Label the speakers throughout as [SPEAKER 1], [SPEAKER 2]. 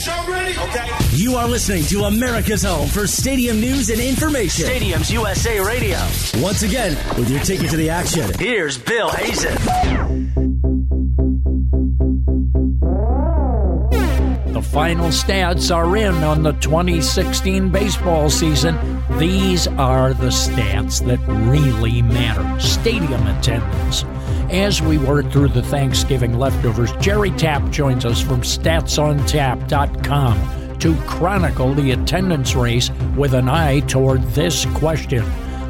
[SPEAKER 1] show ready?
[SPEAKER 2] Okay.
[SPEAKER 3] You are listening to America's home for stadium news and information.
[SPEAKER 2] Stadiums USA Radio.
[SPEAKER 3] Once again, with your ticket to the action.
[SPEAKER 2] Here's Bill Hazen.
[SPEAKER 4] The final stats are in on the 2016 baseball season. These are the stats that really matter stadium attendance. As we work through the Thanksgiving leftovers, Jerry Tapp joins us from StatsOnTap.com to chronicle the attendance race with an eye toward this question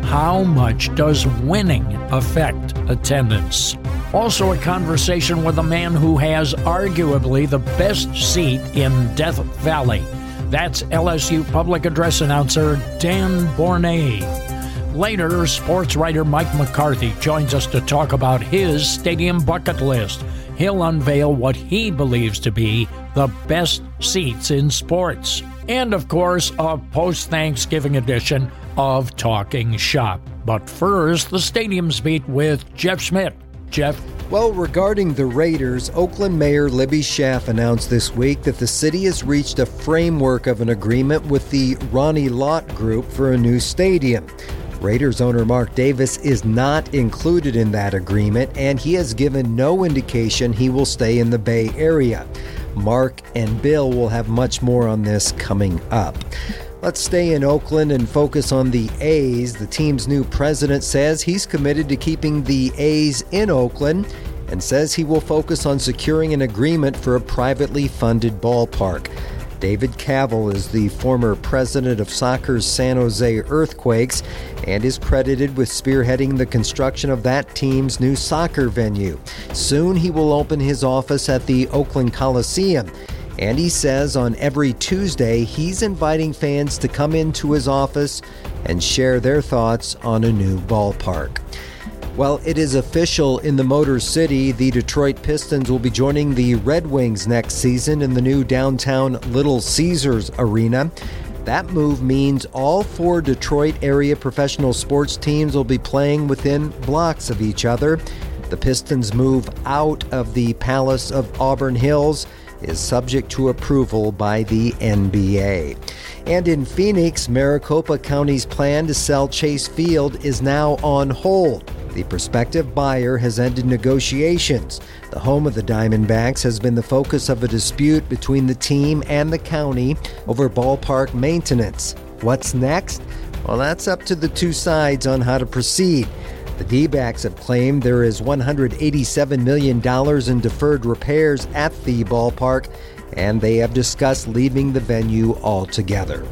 [SPEAKER 4] How much does winning affect attendance? Also, a conversation with a man who has arguably the best seat in Death Valley. That's LSU public address announcer Dan Borne. Later, sports writer Mike McCarthy joins us to talk about his stadium bucket list. He'll unveil what he believes to be the best seats in sports. And of course, a post Thanksgiving edition of Talking Shop. But first, the Stadiums Beat with Jeff Schmidt. Jeff?
[SPEAKER 5] Well, regarding the Raiders, Oakland Mayor Libby Schaaf announced this week that the city has reached a framework of an agreement with the Ronnie Lott Group for a new stadium. Raiders owner Mark Davis is not included in that agreement, and he has given no indication he will stay in the Bay Area. Mark and Bill will have much more on this coming up. Let's stay in Oakland and focus on the A's. The team's new president says he's committed to keeping the A's in Oakland and says he will focus on securing an agreement for a privately funded ballpark. David Kaval is the former president of soccer's San Jose Earthquakes and is credited with spearheading the construction of that team's new soccer venue. Soon he will open his office at the Oakland Coliseum. And he says on every Tuesday he's inviting fans to come into his office and share their thoughts on a new ballpark. Well, it is official in the Motor City. The Detroit Pistons will be joining the Red Wings next season in the new downtown Little Caesars Arena. That move means all four Detroit area professional sports teams will be playing within blocks of each other. The Pistons' move out of the Palace of Auburn Hills is subject to approval by the NBA. And in Phoenix, Maricopa County's plan to sell Chase Field is now on hold. The prospective buyer has ended negotiations. The home of the Diamondbacks has been the focus of a dispute between the team and the county over ballpark maintenance. What's next? Well, that's up to the two sides on how to proceed. The D backs have claimed there is $187 million in deferred repairs at the ballpark, and they have discussed leaving the venue altogether.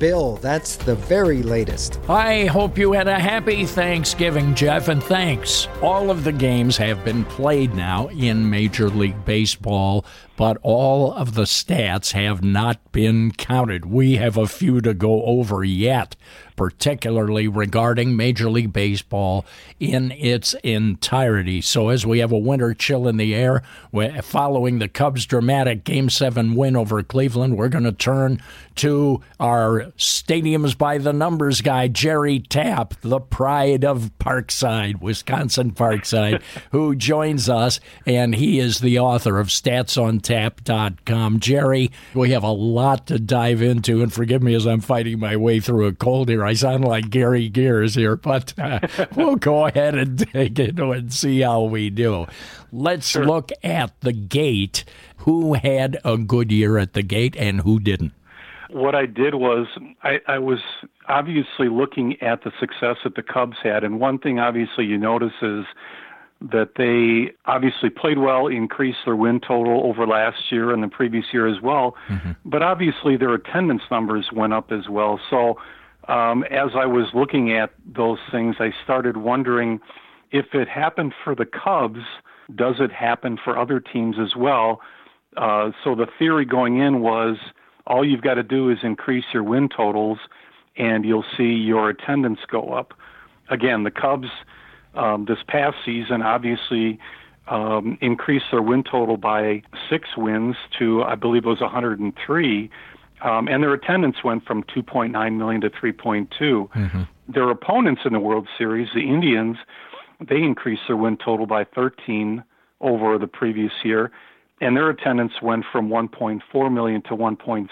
[SPEAKER 5] Bill, that's the very latest.
[SPEAKER 4] I hope you had a happy Thanksgiving, Jeff, and thanks. All of the games have been played now in Major League Baseball, but all of the stats have not been counted. We have a few to go over yet particularly regarding Major League Baseball in its entirety. So, as we have a winter chill in the air, following the Cubs' dramatic Game 7 win over Cleveland, we're going to turn to our Stadiums by the Numbers guy, Jerry Tapp, the pride of Parkside, Wisconsin Parkside, who joins us, and he is the author of StatsOnTap.com. Jerry, we have a lot to dive into, and forgive me as I'm fighting my way through a cold here. I sound like Gary Gears here, but uh, we'll go ahead and dig into it and see how we do. Let's sure. look at the gate. Who had a good year at the gate and who didn't?
[SPEAKER 6] What I did was I, I was obviously looking at the success that the Cubs had, and one thing obviously you notice is that they obviously played well, increased their win total over last year and the previous year as well. Mm-hmm. But obviously their attendance numbers went up as well. So um, as I was looking at those things, I started wondering if it happened for the Cubs, does it happen for other teams as well? Uh, so the theory going in was all you've got to do is increase your win totals, and you'll see your attendance go up. Again, the Cubs um, this past season obviously um, increased their win total by six wins to I believe it was 103 um, and their attendance went from 2.9 million to 3.2. Mm-hmm. Their opponents in the World Series, the Indians, they increased their win total by 13 over the previous year, and their attendance went from 1.4 million to 1.6.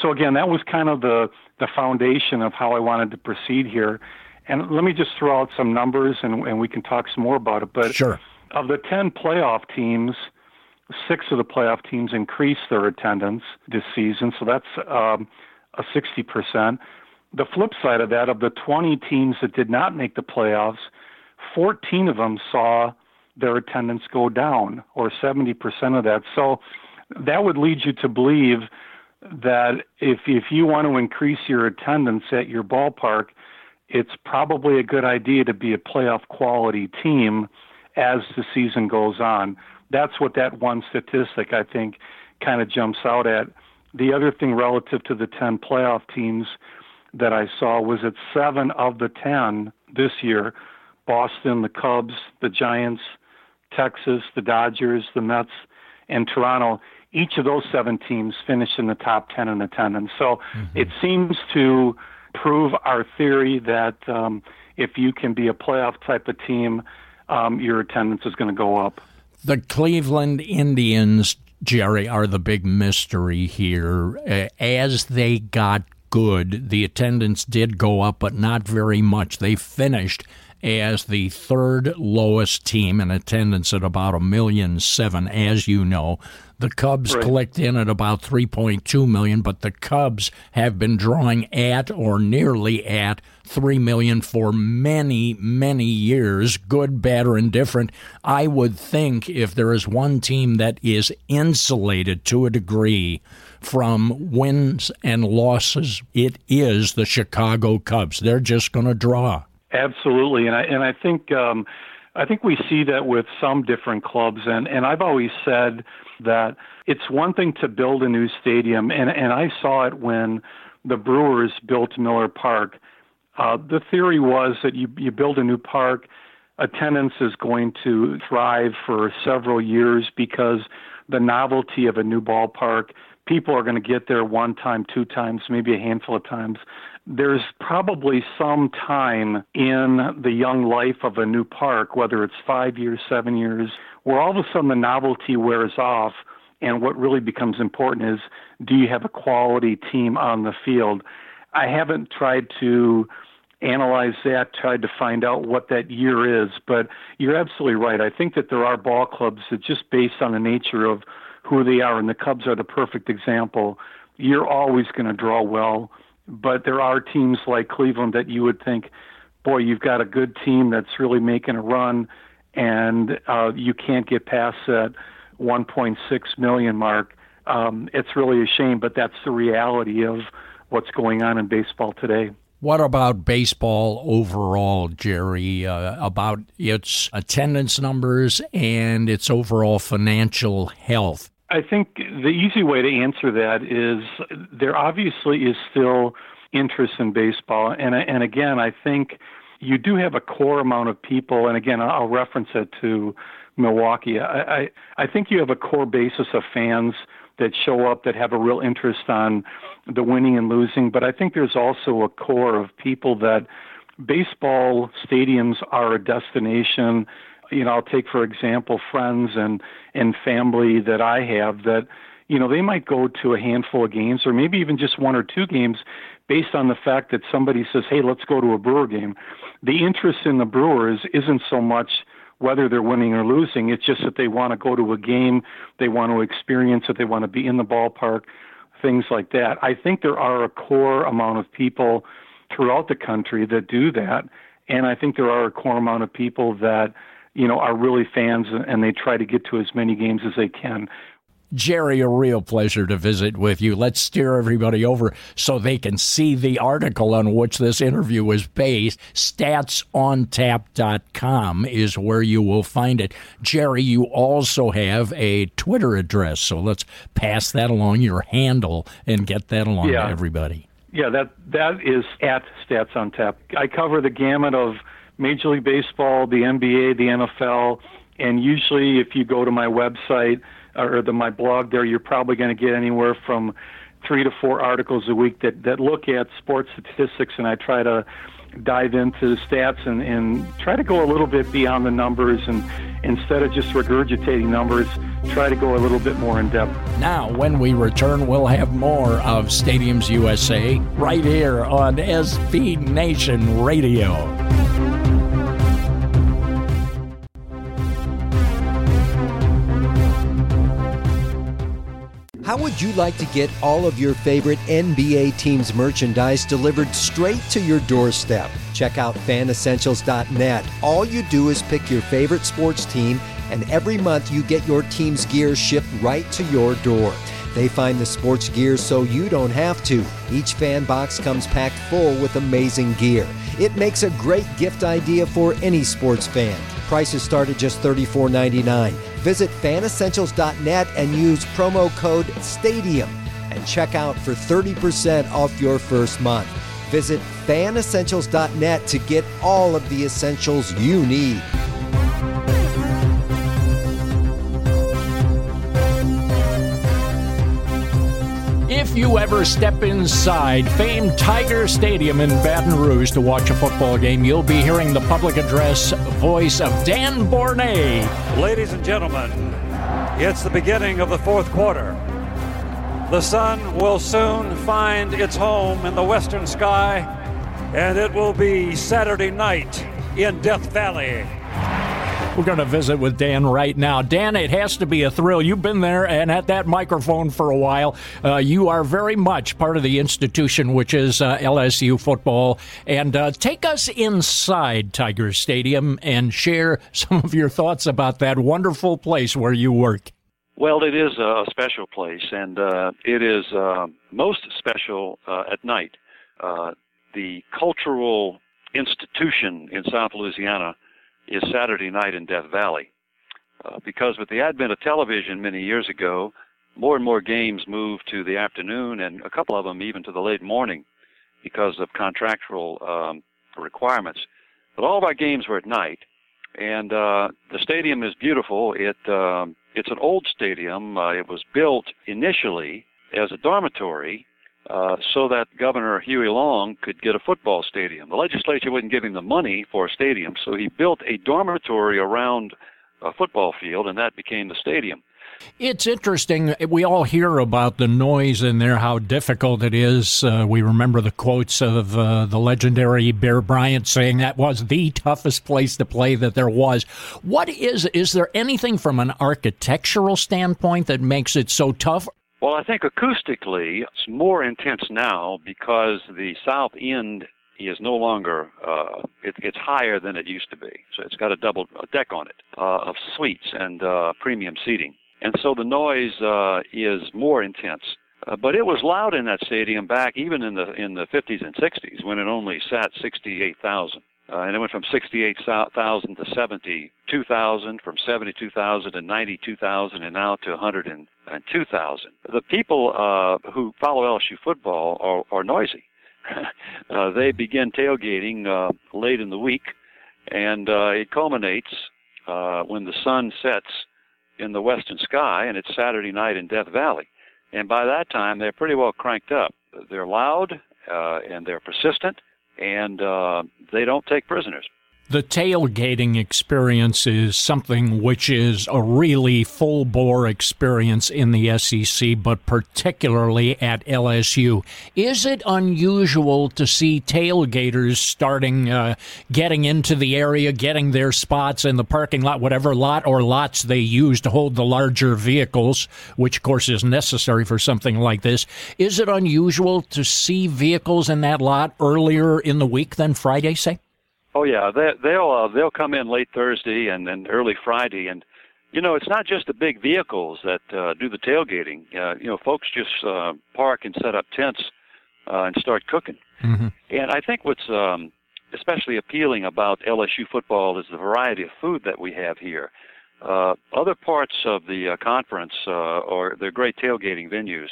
[SPEAKER 6] So again, that was kind of the the foundation of how I wanted to proceed here. And let me just throw out some numbers, and, and we can talk some more about it. But
[SPEAKER 4] sure.
[SPEAKER 6] of the 10 playoff teams, six of the playoff teams increased their attendance this season, so that's um, a 60%. The flip side of that, of the 20 teams that did not make the playoffs, 14 of them saw their attendance go down, or 70% of that. So that would lead you to believe that if if you want to increase your attendance at your ballpark, it's probably a good idea to be a playoff quality team as the season goes on. That's what that one statistic I think kind of jumps out at. The other thing relative to the 10 playoff teams that I saw was that seven of the 10 this year Boston, the Cubs, the Giants, Texas, the Dodgers, the Mets, and Toronto each of those seven teams finished in the top 10 in attendance. So mm-hmm. it seems to prove our theory that um, if you can be a playoff type of team, um, your attendance is going to go up.
[SPEAKER 4] The Cleveland Indians, Jerry, are the big mystery here. As they got good, the attendance did go up, but not very much. They finished as the third lowest team in attendance at about a million seven, as you know. The Cubs right. collect in at about 3.2 million, but the Cubs have been drawing at or nearly at 3 million for many, many years, good, bad, or indifferent. I would think if there is one team that is insulated to a degree from wins and losses, it is the Chicago Cubs. They're just going to draw.
[SPEAKER 6] Absolutely, and I and I think um, I think we see that with some different clubs, and and I've always said that it's one thing to build a new stadium, and, and I saw it when the Brewers built Miller Park. Uh, the theory was that you, you build a new park, attendance is going to thrive for several years because the novelty of a new ballpark, people are going to get there one time, two times, maybe a handful of times. There's probably some time in the young life of a new park, whether it's five years, seven years, where all of a sudden the novelty wears off and what really becomes important is do you have a quality team on the field? I haven't tried to analyze that, tried to find out what that year is, but you're absolutely right. I think that there are ball clubs that just based on the nature of who they are, and the Cubs are the perfect example, you're always going to draw well. But there are teams like Cleveland that you would think, boy, you've got a good team that's really making a run and uh, you can't get past that 1.6 million mark. Um, it's really a shame, but that's the reality of what's going on in baseball today.
[SPEAKER 4] What about baseball overall, Jerry? Uh, about its attendance numbers and its overall financial health?
[SPEAKER 6] I think the easy way to answer that is there obviously is still interest in baseball, and and again, I think you do have a core amount of people, and again, I'll reference it to Milwaukee. I, I, I think you have a core basis of fans that show up that have a real interest on the winning and losing, but I think there's also a core of people that baseball stadiums are a destination. You know, I'll take for example friends and and family that I have that you know they might go to a handful of games or maybe even just one or two games based on the fact that somebody says, "Hey, let's go to a Brewer game." The interest in the Brewers isn't so much whether they're winning or losing. It's just that they want to go to a game, they want to experience it, they want to be in the ballpark, things like that. I think there are a core amount of people throughout the country that do that, and I think there are a core amount of people that you know are really fans and they try to get to as many games as they can.
[SPEAKER 4] Jerry, a real pleasure to visit with you. Let's steer everybody over so they can see the article on which this interview is based. StatsOnTap.com is where you will find it. Jerry, you also have a Twitter address, so let's pass that along, your handle, and get that along yeah. to everybody.
[SPEAKER 6] Yeah, that that is at Stats on Tap. I cover the gamut of Major League Baseball, the NBA, the NFL, and usually if you go to my website, uh, or the, my blog there, you're probably going to get anywhere from three to four articles a week that, that look at sports statistics, and I try to dive into the stats and, and try to go a little bit beyond the numbers and instead of just regurgitating numbers, try to go a little bit more in depth.
[SPEAKER 4] Now, when we return, we'll have more of Stadiums USA right here on SB Nation Radio.
[SPEAKER 5] How would you like to get all of your favorite NBA teams merchandise delivered straight to your doorstep? Check out fanessentials.net. All you do is pick your favorite sports team, and every month you get your team's gear shipped right to your door. They find the sports gear so you don't have to. Each fan box comes packed full with amazing gear. It makes a great gift idea for any sports fan. Prices start at just $34.99. Visit fanessentials.net and use promo code STADIUM and check out for 30% off your first month. Visit fanessentials.net to get all of the essentials you need.
[SPEAKER 4] If you ever step inside famed Tiger Stadium in Baton Rouge to watch a football game, you'll be hearing the public address voice of Dan Borne.
[SPEAKER 1] Ladies and gentlemen, it's the beginning of the fourth quarter. The sun will soon find its home in the western sky, and it will be Saturday night in Death Valley.
[SPEAKER 4] We're going to visit with Dan right now. Dan, it has to be a thrill. You've been there and at that microphone for a while. Uh, you are very much part of the institution, which is uh, LSU football. And uh, take us inside Tiger Stadium and share some of your thoughts about that wonderful place where you work.
[SPEAKER 7] Well, it is a special place, and uh, it is uh, most special uh, at night. the cultural institution in South Louisiana is Saturday night in Death Valley. Uh, because with the advent of television many years ago, more and more games moved to the afternoon and a couple of them even to the late morning because of contractual um, requirements. But all of our games were at night, and uh, the stadium is beautiful. It um, it's an old stadium. Uh, it was built initially as a dormitory uh, so that Governor Huey Long could get a football stadium. The legislature wouldn't give him the money for a stadium, so he built a dormitory around a football field, and that became the stadium.
[SPEAKER 4] It's interesting. We all hear about the noise in there, how difficult it is. Uh, we remember the quotes of uh, the legendary Bear Bryant saying that was the toughest place to play that there was. What is, is there anything from an architectural standpoint that makes it so tough?
[SPEAKER 7] Well, I think acoustically it's more intense now because the south end is no longer uh, it, it's higher than it used to be. So it's got a double a deck on it uh, of suites and uh, premium seating, and so the noise uh, is more intense. Uh, but it was loud in that stadium back even in the in the 50s and 60s when it only sat 68,000. Uh, and it went from 68,000 to 72,000, from 72,000 to 92,000, and now to 102,000. The people uh, who follow LSU football are, are noisy. uh, they begin tailgating uh, late in the week, and uh, it culminates uh, when the sun sets in the western sky, and it's Saturday night in Death Valley. And by that time, they're pretty well cranked up. They're loud uh, and they're persistent and uh, they don't take prisoners.
[SPEAKER 4] The tailgating experience is something which is a really full bore experience in the SEC, but particularly at LSU. Is it unusual to see tailgaters starting uh, getting into the area, getting their spots in the parking lot, whatever lot or lots they use to hold the larger vehicles, which of course is necessary for something like this? Is it unusual to see vehicles in that lot earlier in the week than Friday, say?
[SPEAKER 7] Oh yeah, they, they'll uh, they'll come in late Thursday and then early Friday, and you know it's not just the big vehicles that uh, do the tailgating. Uh, you know, folks just uh, park and set up tents uh, and start cooking. Mm-hmm. And I think what's um, especially appealing about LSU football is the variety of food that we have here. Uh, other parts of the uh, conference uh, are they're great tailgating venues.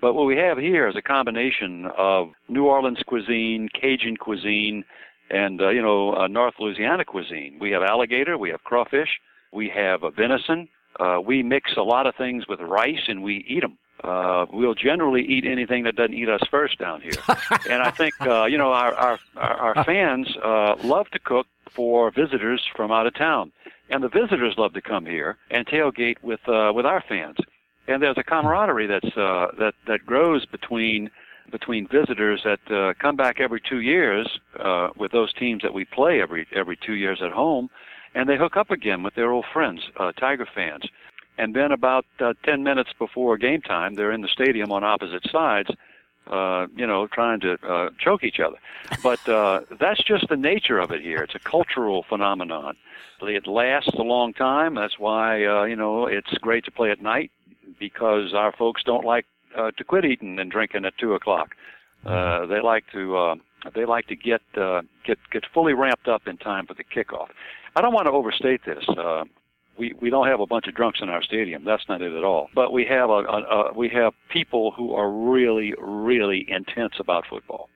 [SPEAKER 7] But what we have here is a combination of New Orleans cuisine, Cajun cuisine, and uh, you know uh, North Louisiana cuisine. We have alligator, we have crawfish, we have uh, venison. Uh, we mix a lot of things with rice and we eat them. uh, we'll generally eat anything that doesn't eat us first down here. and I think uh, you know our our our, fans uh, love to cook for visitors from out of town, and the visitors love to come here and tailgate with uh, with our fans. And there's a camaraderie that's uh, that that grows between between visitors that uh, come back every two years uh, with those teams that we play every every two years at home, and they hook up again with their old friends, uh, Tiger fans. And then about uh, 10 minutes before game time, they're in the stadium on opposite sides, uh, you know, trying to uh, choke each other. But uh, that's just the nature of it here. It's a cultural phenomenon. It lasts a long time. That's why, uh, you know, it's great to play at night because our folks don't like uh, to quit eating and drinking at two o'clock. Uh, they like to uh, they like to get uh, get get fully ramped up in time for the kickoff. I don't want to overstate this. Uh, we we don't have a bunch of drunks in our stadium. That's not it at all. But we have a, a, a we have people who are really really intense about football.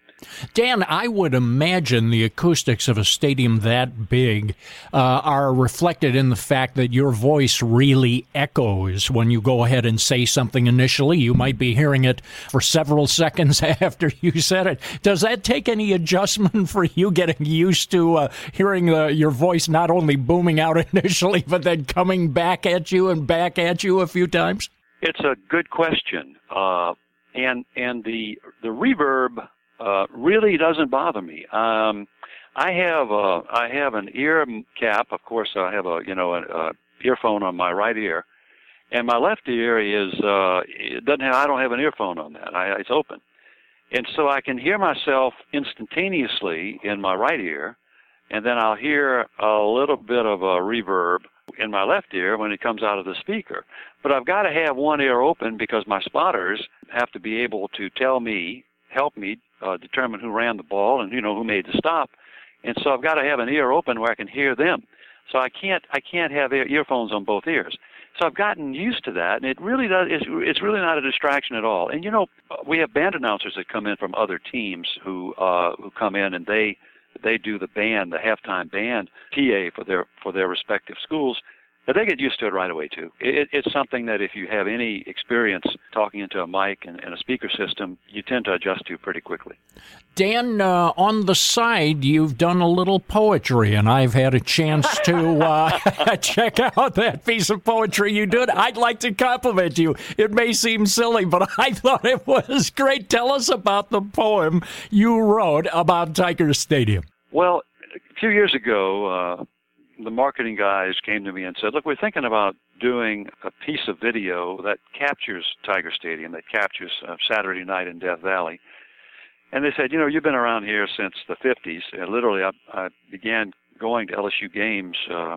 [SPEAKER 4] Dan, I would imagine the acoustics of a stadium that big uh, are reflected in the fact that your voice really echoes when you go ahead and say something initially. You might be hearing it for several seconds after you said it. Does that take any adjustment for you getting used to uh, hearing your voice not only booming out initially, but then coming back at you and back at you a few times?
[SPEAKER 7] It's a good question. Uh, and and the the reverb uh, really doesn't bother me. Um, I have a I have an ear cap. Of course, I have a you know a, a earphone on my right ear, and my left ear is uh, it doesn't have. I don't have an earphone on that. I, it's open, and so I can hear myself instantaneously in my right ear, and then I'll hear a little bit of a reverb in my left ear when it comes out of the speaker. But I've got to have one ear open because my spotters have to be able to tell me, help me uh, determine who ran the ball and you know who made the stop. And so I've got to have an ear open where I can hear them. So I can't I can't have ear- earphones on both ears. So I've gotten used to that, and it really does. It's, it's really not a distraction at all. And you know, we have band announcers that come in from other teams who uh, who come in and they they do the band, the halftime band PA for their for their respective schools. But they get used to it right away too. It, it's something that if you have any experience talking into a mic and, and a speaker system, you tend to adjust to pretty quickly.
[SPEAKER 4] Dan, uh, on the side, you've done a little poetry, and I've had a chance to uh, check out that piece of poetry you did. I'd like to compliment you. It may seem silly, but I thought it was great. Tell us about the poem you wrote about Tiger Stadium.
[SPEAKER 7] Well, a few years ago, uh, the marketing guys came to me and said, "Look, we're thinking about doing a piece of video that captures Tiger Stadium, that captures uh, Saturday night in Death Valley." And they said, "You know, you've been around here since the '50s. Uh, literally, I, I began going to LSU games uh,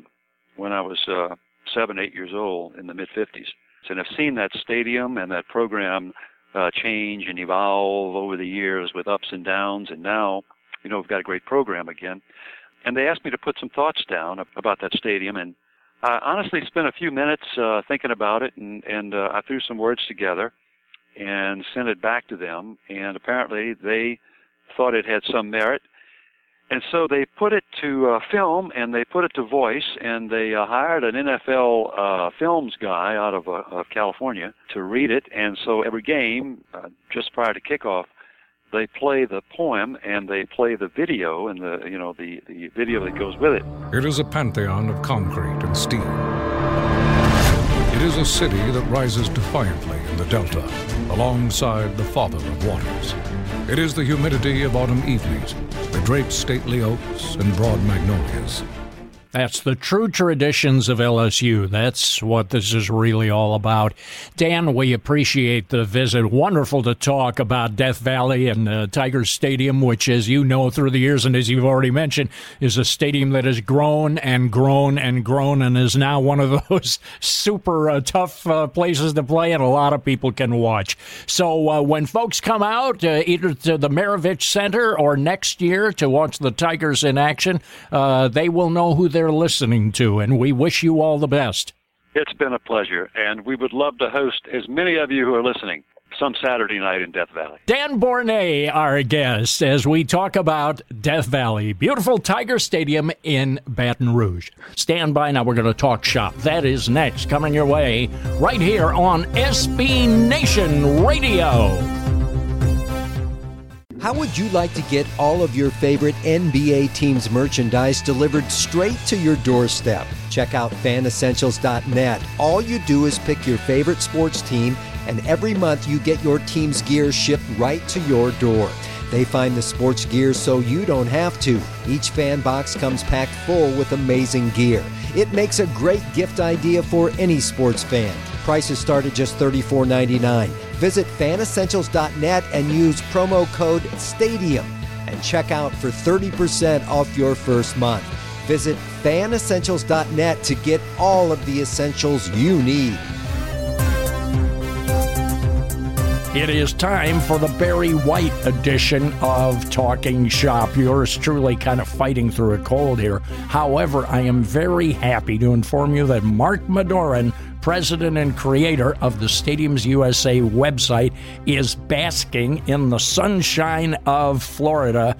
[SPEAKER 7] when I was uh, seven, eight years old in the mid '50s, and I've seen that stadium and that program uh, change and evolve over the years with ups and downs, and now." You know, we've got a great program again and they asked me to put some thoughts down about that stadium and I honestly spent a few minutes uh, thinking about it and, and uh, I threw some words together and sent it back to them and apparently they thought it had some merit. And so they put it to uh, film and they put it to voice and they uh, hired an NFL uh, films guy out of, uh, of California to read it and so every game uh, just prior to kickoff they play the poem and they play the video and the you know the, the video that goes with it.
[SPEAKER 8] It is a pantheon of concrete and steel. It is a city that rises defiantly in the delta, alongside the father of waters. It is the humidity of autumn evenings, the draped stately oaks and broad magnolias.
[SPEAKER 4] That's the true traditions of LSU. That's what this is really all about. Dan, we appreciate the visit. Wonderful to talk about Death Valley and uh, Tigers Stadium, which, as you know through the years and as you've already mentioned, is a stadium that has grown and grown and grown and is now one of those super uh, tough uh, places to play, and a lot of people can watch. So uh, when folks come out, uh, either to the Maravich Center or next year to watch the Tigers in action, uh, they will know who they're listening to, and we wish you all the best.
[SPEAKER 7] It's been a pleasure, and we would love to host as many of you who are listening. some Saturday night in Death Valley.
[SPEAKER 4] Dan Borne, our guest, as we talk about Death Valley, beautiful Tiger Stadium in Baton Rouge. Stand by now. We're going to talk shop. That is next, coming your way right here on SB Nation Radio.
[SPEAKER 5] How would you like to get all of your favorite NBA teams merchandise delivered straight to your doorstep? Check out fanessentials.net. All you do is pick your favorite sports team, and every month you get your team's gear shipped right to your door. They find the sports gear so you don't have to. Each fan box comes packed full with amazing gear. It makes a great gift idea for any sports fan. Prices start at just $34.99. Visit fanessentials.net and use promo code STADIUM and check out for 30% off your first month. Visit fanessentials.net to get all of the essentials you need.
[SPEAKER 4] It is time for the Barry White edition of Talking Shop. Yours truly kind of fighting through a cold here. However, I am very happy to inform you that Mark Madoran, president and creator of the Stadiums USA website, is basking in the sunshine of Florida.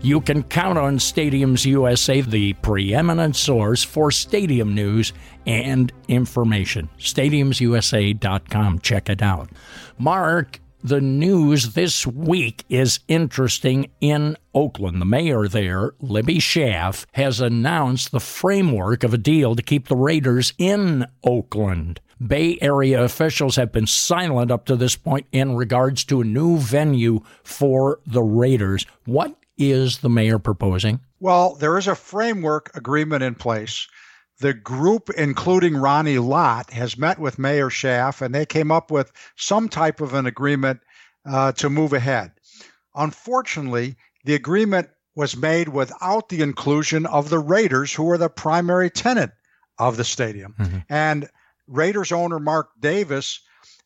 [SPEAKER 4] You can count on Stadiums USA, the preeminent source for stadium news and information. StadiumsUSA.com. Check it out. Mark, the news this week is interesting in Oakland. The mayor there, Libby Schaaf, has announced the framework of a deal to keep the Raiders in Oakland. Bay Area officials have been silent up to this point in regards to a new venue for the Raiders. What is the mayor proposing?
[SPEAKER 9] Well, there is a framework agreement in place the group, including Ronnie Lott, has met with Mayor Schaaf and they came up with some type of an agreement uh, to move ahead. Unfortunately, the agreement was made without the inclusion of the Raiders, who are the primary tenant of the stadium. Mm-hmm. And Raiders owner Mark Davis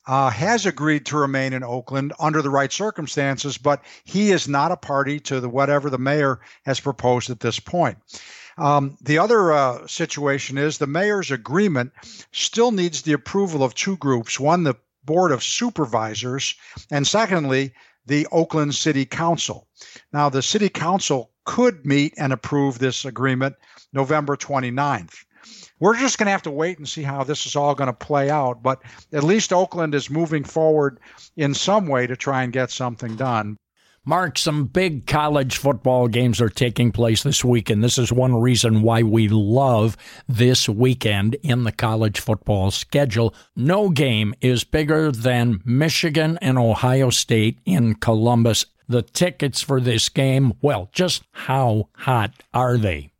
[SPEAKER 9] uh, has agreed to remain in Oakland under the right circumstances, but he is not a party to the whatever the mayor has proposed at this point. Um, the other uh, situation is the mayor's agreement still needs the approval of two groups one, the Board of Supervisors, and secondly, the Oakland City Council. Now, the City Council could meet and approve this agreement November 29th. We're just going to have to wait and see how this is all going to play out, but at least Oakland is moving forward in some way to try and get something done.
[SPEAKER 4] Mark, some big college football games are taking place this week, and this is one reason why we love this weekend in the college football schedule. No game is bigger than Michigan and Ohio State in Columbus. The tickets for this game, well, just how hot are they?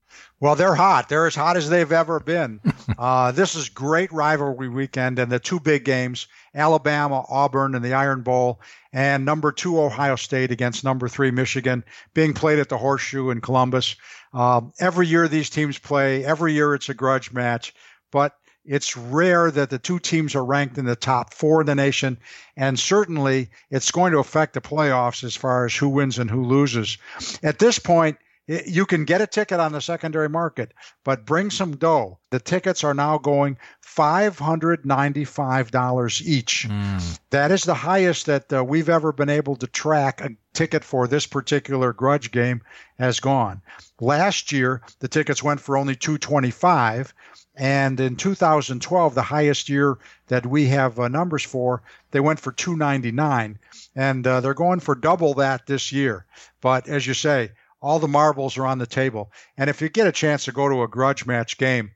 [SPEAKER 9] Well, they're hot. They're as hot as they've ever been. uh, this is great rivalry weekend, and the two big games Alabama, Auburn, and the Iron Bowl, and number two, Ohio State against number three, Michigan, being played at the Horseshoe in Columbus. Um, every year these teams play, every year it's a grudge match, but it's rare that the two teams are ranked in the top four in the nation, and certainly it's going to affect the playoffs as far as who wins and who loses. At this point, you can get a ticket on the secondary market, but bring some dough. The tickets are now going $595 each. Mm. That is the highest that uh, we've ever been able to track a ticket for this particular grudge game has gone. Last year, the tickets went for only 225 and in 2012 the highest year that we have uh, numbers for they went for 299 and uh, they're going for double that this year but as you say all the marbles are on the table. And if you get a chance to go to a grudge match game,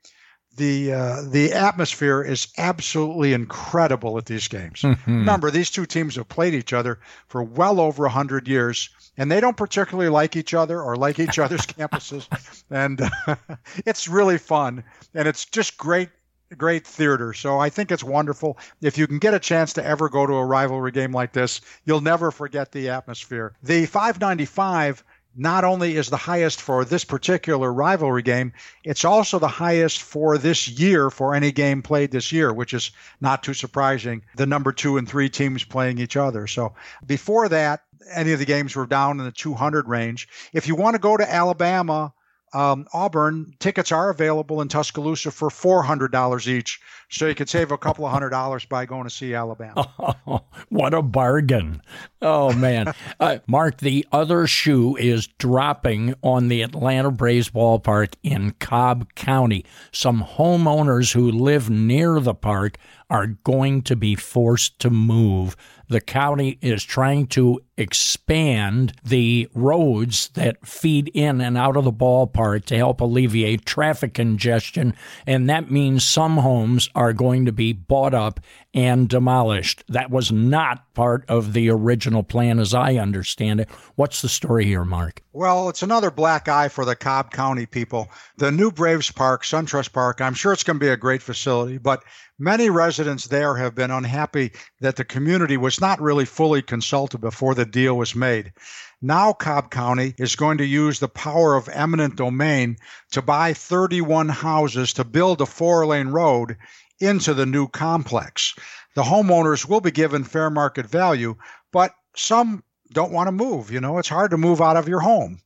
[SPEAKER 9] the uh, the atmosphere is absolutely incredible at these games. Mm-hmm. Remember, these two teams have played each other for well over hundred years, and they don't particularly like each other or like each other's campuses. And uh, it's really fun, and it's just great great theater. So I think it's wonderful. If you can get a chance to ever go to a rivalry game like this, you'll never forget the atmosphere. The 595 not only is the highest for this particular rivalry game, it's also the highest for this year for any game played this year, which is not too surprising. The number two and three teams playing each other. So before that, any of the games were down in the 200 range. If you want to go to Alabama, um, Auburn, tickets are available in Tuscaloosa for $400 each. So you could save a couple of hundred dollars by going to see Alabama.
[SPEAKER 4] What a bargain. Oh, man. uh, Mark, the other shoe is dropping on the Atlanta Braves ballpark in Cobb County. Some homeowners who live near the park are going to be forced to move. The county is trying to expand the roads that feed in and out of the ballpark to help alleviate traffic congestion. And that means some homes are going to be bought up and demolished. That was not part of the original plan, as I understand it. What's the story here, Mark?
[SPEAKER 9] Well, it's another black eye for the Cobb County people. The new Braves Park, SunTrust Park, I'm sure it's going to be a great facility, but Many residents there have been unhappy that the community was not really fully consulted before the deal was made. Now, Cobb County is going to use the power of eminent domain to buy 31 houses to build a four lane road into the new complex. The homeowners will be given fair market value, but some don't want to move. You know, it's hard to move out of your home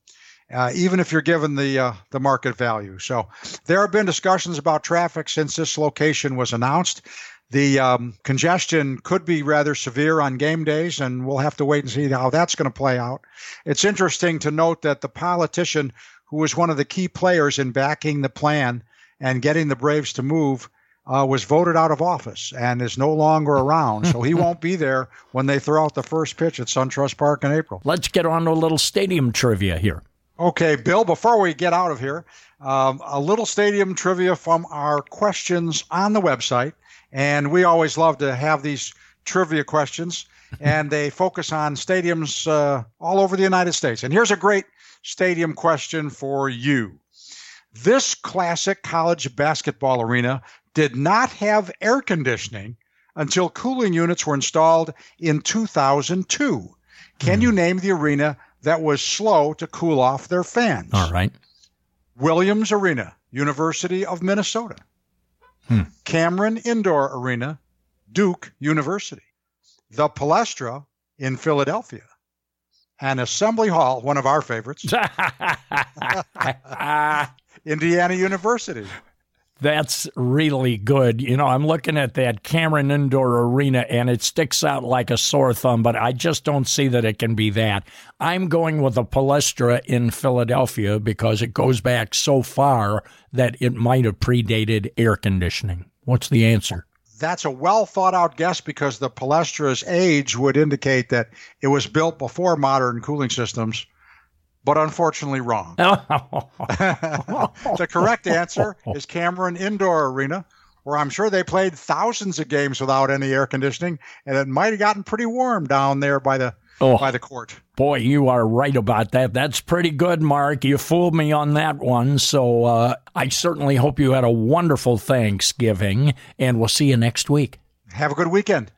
[SPEAKER 9] uh, even if you're given the uh, the market value. So there have been discussions about traffic since this location was announced. The um, congestion could be rather severe on game days, and we'll have to wait and see how that's going to play out. It's interesting to note that the politician who was one of the key players in backing the plan and getting the Braves to move uh, was voted out of office and is no longer around. so he won't be there when they throw out the first pitch at SunTrust Park in April.
[SPEAKER 4] Let's get on to a little stadium trivia here.
[SPEAKER 9] Okay, Bill, before we get out of here, um, a little stadium trivia from our questions on the website. And we always love to have these trivia questions, and they focus on stadiums uh, all over the United States. And here's a great stadium question for you. This classic college basketball arena did not have air conditioning until cooling units were installed in 2002. Can mm. you name the arena that was slow to cool off their fans.
[SPEAKER 4] All right.
[SPEAKER 9] Williams Arena, University of Minnesota. Hmm. Cameron Indoor Arena, Duke University. The Palestra in Philadelphia. And Assembly Hall, one of our favorites. Indiana University.
[SPEAKER 4] That's really good. You know, I'm looking at that Cameron Indoor Arena and it sticks out like a sore thumb, but I just don't see that it can be that. I'm going with the Palestra in Philadelphia because it goes back so far that it might have predated air conditioning. What's the answer?
[SPEAKER 9] That's a well thought out guess because the Palestra's age would indicate that it was built before modern cooling systems but unfortunately wrong. the correct answer is Cameron Indoor Arena, where I'm sure they played thousands of games without any air conditioning, and it might have gotten pretty warm down there by the oh, by the court.
[SPEAKER 4] Boy, you are right about that. That's pretty good, Mark. You fooled me on that one. So uh, I certainly hope you had a wonderful Thanksgiving, and we'll see you next week.
[SPEAKER 9] Have a good weekend.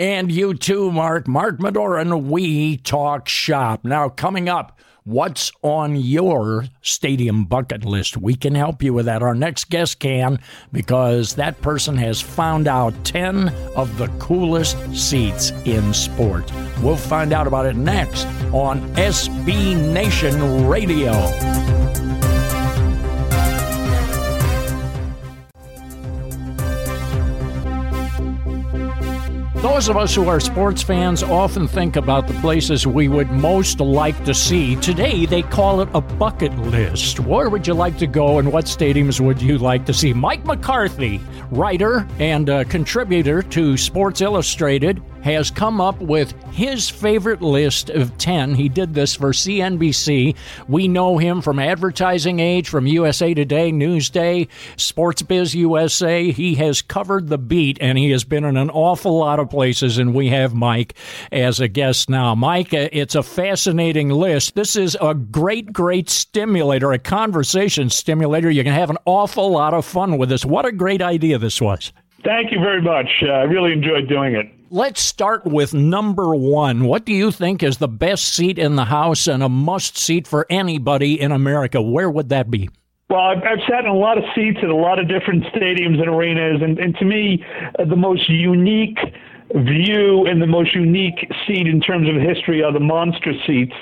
[SPEAKER 4] And you too, Mark. Mark Medoran, We Talk Shop. Now, coming up, What's on your stadium bucket list? We can help you with that. Our next guest can because that person has found out 10 of the coolest seats in sport. We'll find out about it next on SB Nation Radio. Those of us who are sports fans often think about the places we would most like to see. Today, they call it a bucket list. Where would you like to go and what stadiums would you like to see? Mike McCarthy, writer and uh, contributor to Sports Illustrated, has come up with his favorite list of 10. He did this for CNBC. We know him from Advertising Age, from USA Today, Newsday, Sports Biz USA. He has covered the beat and he has been in an awful lot of places, and we have Mike as a guest now. Mike, uh, it's a fascinating list. This is a great, great stimulator, a conversation stimulator. You can have an awful lot of fun with this. What a great idea this was.
[SPEAKER 10] Thank you very much. Uh, I really enjoyed doing it.
[SPEAKER 4] Let's start with number one. What do you think is the best seat in the House and a must seat for anybody in America? Where would that be?
[SPEAKER 10] Well, I've, I've sat in a lot of seats at a lot of different stadiums and arenas, and, and to me, uh, the most unique view and the most unique seat in terms of history are the monster seats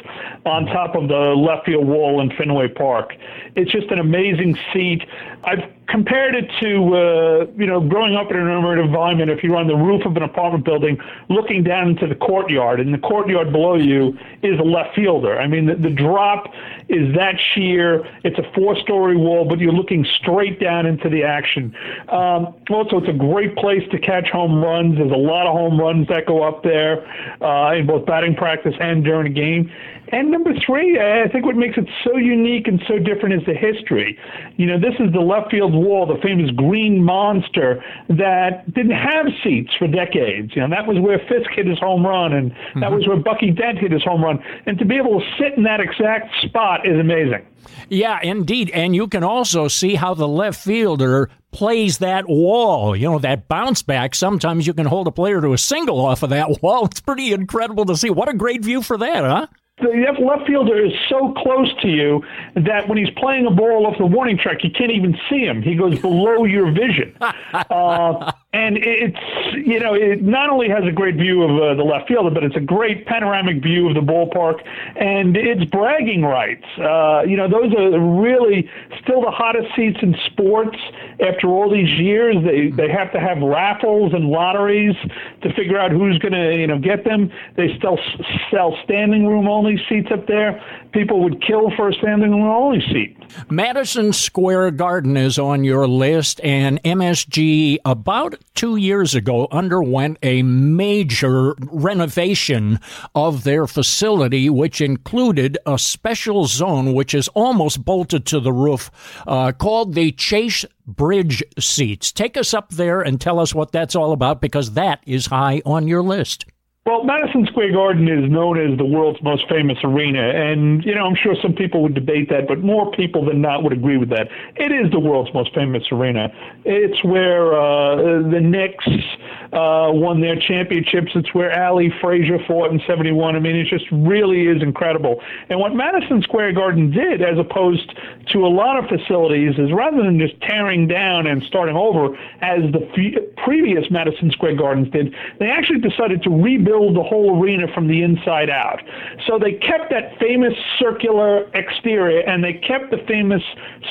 [SPEAKER 10] on top of the left field wall in Fenway Park. It's just an amazing seat. I've compared it to, uh, you know, growing up in an urban environment. If you're on the roof of an apartment building looking down into the courtyard, and the courtyard below you is a left fielder. I mean, the, the drop is that sheer. It's a four-story wall, but you're looking straight down into the action. Um, also, it's a great place to catch home runs. There's a lot of home runs that go up there uh, in both batting practice and during a game. And number three, I think what makes it so unique and so different is the history. You know, this is the left field wall, the famous green monster that didn't have seats for decades. You know, that was where Fisk hit his home run, and mm-hmm. that was where Bucky Dent hit his home run. And to be able to sit in that exact spot is amazing.
[SPEAKER 4] Yeah, indeed. And you can also see how the left fielder plays that wall. You know, that bounce back. Sometimes you can hold a player to a single off of that wall. It's pretty incredible to see. What a great view for that, huh?
[SPEAKER 10] The left fielder is so close to you that when he's playing a ball off the warning track, you can't even see him. He goes below your vision. Uh, and it's, you know, it not only has a great view of uh, the left fielder, but it's a great panoramic view of the ballpark and it's bragging rights. Uh, you know, those are really still the hottest seats in sports after all these years. They, they have to have raffles and lotteries to figure out who's going to, you know, get them. They still sell standing room only seats up there. People would kill for a standing room only seat.
[SPEAKER 4] Madison Square Garden is on your list, and MSG about two years ago underwent a major renovation of their facility, which included a special zone which is almost bolted to the roof uh, called the Chase Bridge seats. Take us up there and tell us what that's all about because that is high on your list.
[SPEAKER 10] Well, Madison Square Garden is known as the world's most famous arena, and you know I'm sure some people would debate that, but more people than not would agree with that. It is the world's most famous arena. It's where uh, the Knicks uh, won their championships. It's where Ali Frazier fought in '71. I mean, it just really is incredible. And what Madison Square Garden did, as opposed to a lot of facilities, is rather than just tearing down and starting over, as the f- previous Madison Square Gardens did, they actually decided to rebuild the whole arena from the inside out. So they kept that famous circular exterior and they kept the famous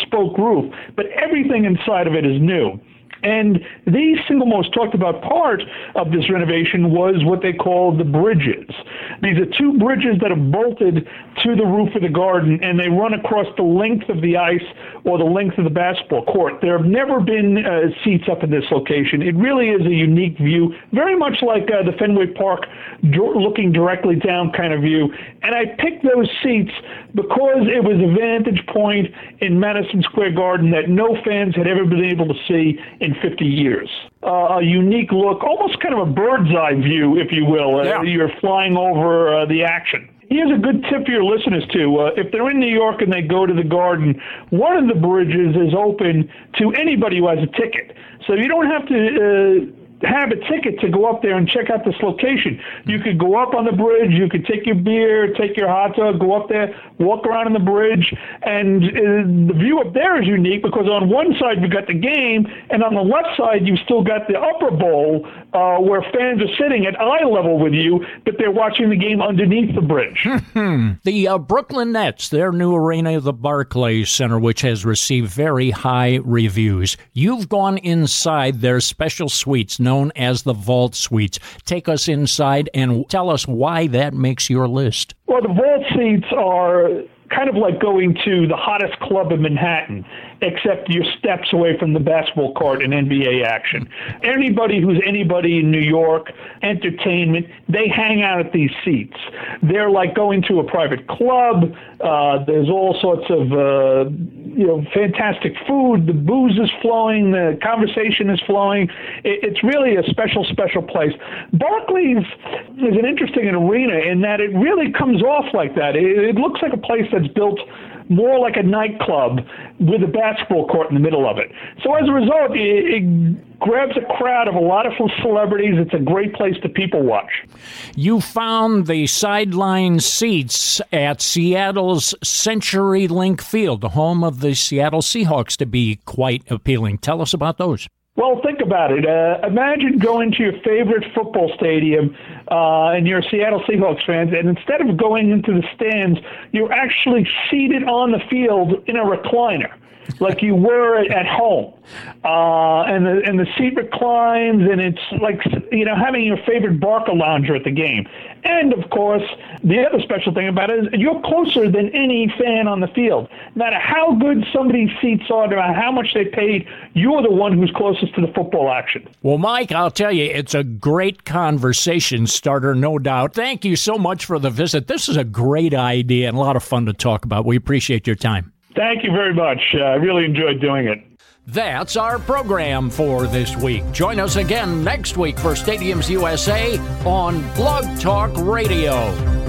[SPEAKER 10] spoke roof, but everything inside of it is new. And the single most talked about part of this renovation was what they call the bridges. These are two bridges that are bolted to the roof of the garden and they run across the length of the ice or the length of the basketball court. There have never been uh, seats up in this location. It really is a unique view, very much like uh, the Fenway Park looking directly down kind of view. And I picked those seats because it was a vantage point in Madison Square Garden that no fans had ever been able to see in 50 years. Uh, a unique look, almost kind of a bird's eye view, if you will. Uh, yeah. You're flying over uh, the action. Here's a good tip for your listeners too. Uh, if they're in New York and they go to the Garden, one of the bridges is open to anybody who has a ticket, so you don't have to uh, have a ticket to go up there and check out this location. You could go up on the bridge, you could take your beer, take your hot dog, go up there, walk around on the bridge, and uh, the view up there is unique because on one side you've got the game, and on the left side you've still got the upper bowl uh, where fans are sitting at eye level with you, but they're watching the game underneath the bridge.
[SPEAKER 4] the uh, Brooklyn Nets, their new arena, the Barclays Center, which has received very high reviews. You've gone inside their special suites known as the Vault Suites. Take us inside and tell us why that makes your list.
[SPEAKER 10] Well, the Vault Suites are kind of like going to the hottest club in Manhattan except you're steps away from the basketball court in NBA action. Anybody who's anybody in New York, entertainment, they hang out at these seats. They're like going to a private club. Uh, there's all sorts of uh, you know fantastic food. The booze is flowing. The conversation is flowing. It, it's really a special, special place. Barclays is an interesting arena in that it really comes off like that. It, it looks like a place that's built more like a nightclub with a basketball court in the middle of it. So as a result, it, it grabs a crowd of a lot of celebrities. It's a great place to people watch.
[SPEAKER 4] You found the sideline seats at Seattle's CenturyLink Field, the home of the Seattle Seahawks, to be quite appealing. Tell us about those.
[SPEAKER 10] Well, think about it. Uh, imagine going to your favorite football stadium uh, and you're a Seattle Seahawks fans, and instead of going into the stands, you're actually seated on the field in a recliner like you were at home. Uh, and the and the seat reclines, and it's like you know having your favorite Barcalounger at the game. And of course, the other special thing about it is you're closer than any fan on the field. No matter how good somebody's seats are, no matter how much they paid, you're the one who's closest to the football action.
[SPEAKER 4] Well, Mike, I'll tell you, it's a great conversation starter, no doubt. Thank you so much for the visit. This is a great idea and a lot of fun to talk about. We appreciate your time.
[SPEAKER 10] Thank you very much. Uh, I really enjoyed doing it.
[SPEAKER 4] That's our program for this week. Join us again next week for Stadiums USA on Blog Talk Radio.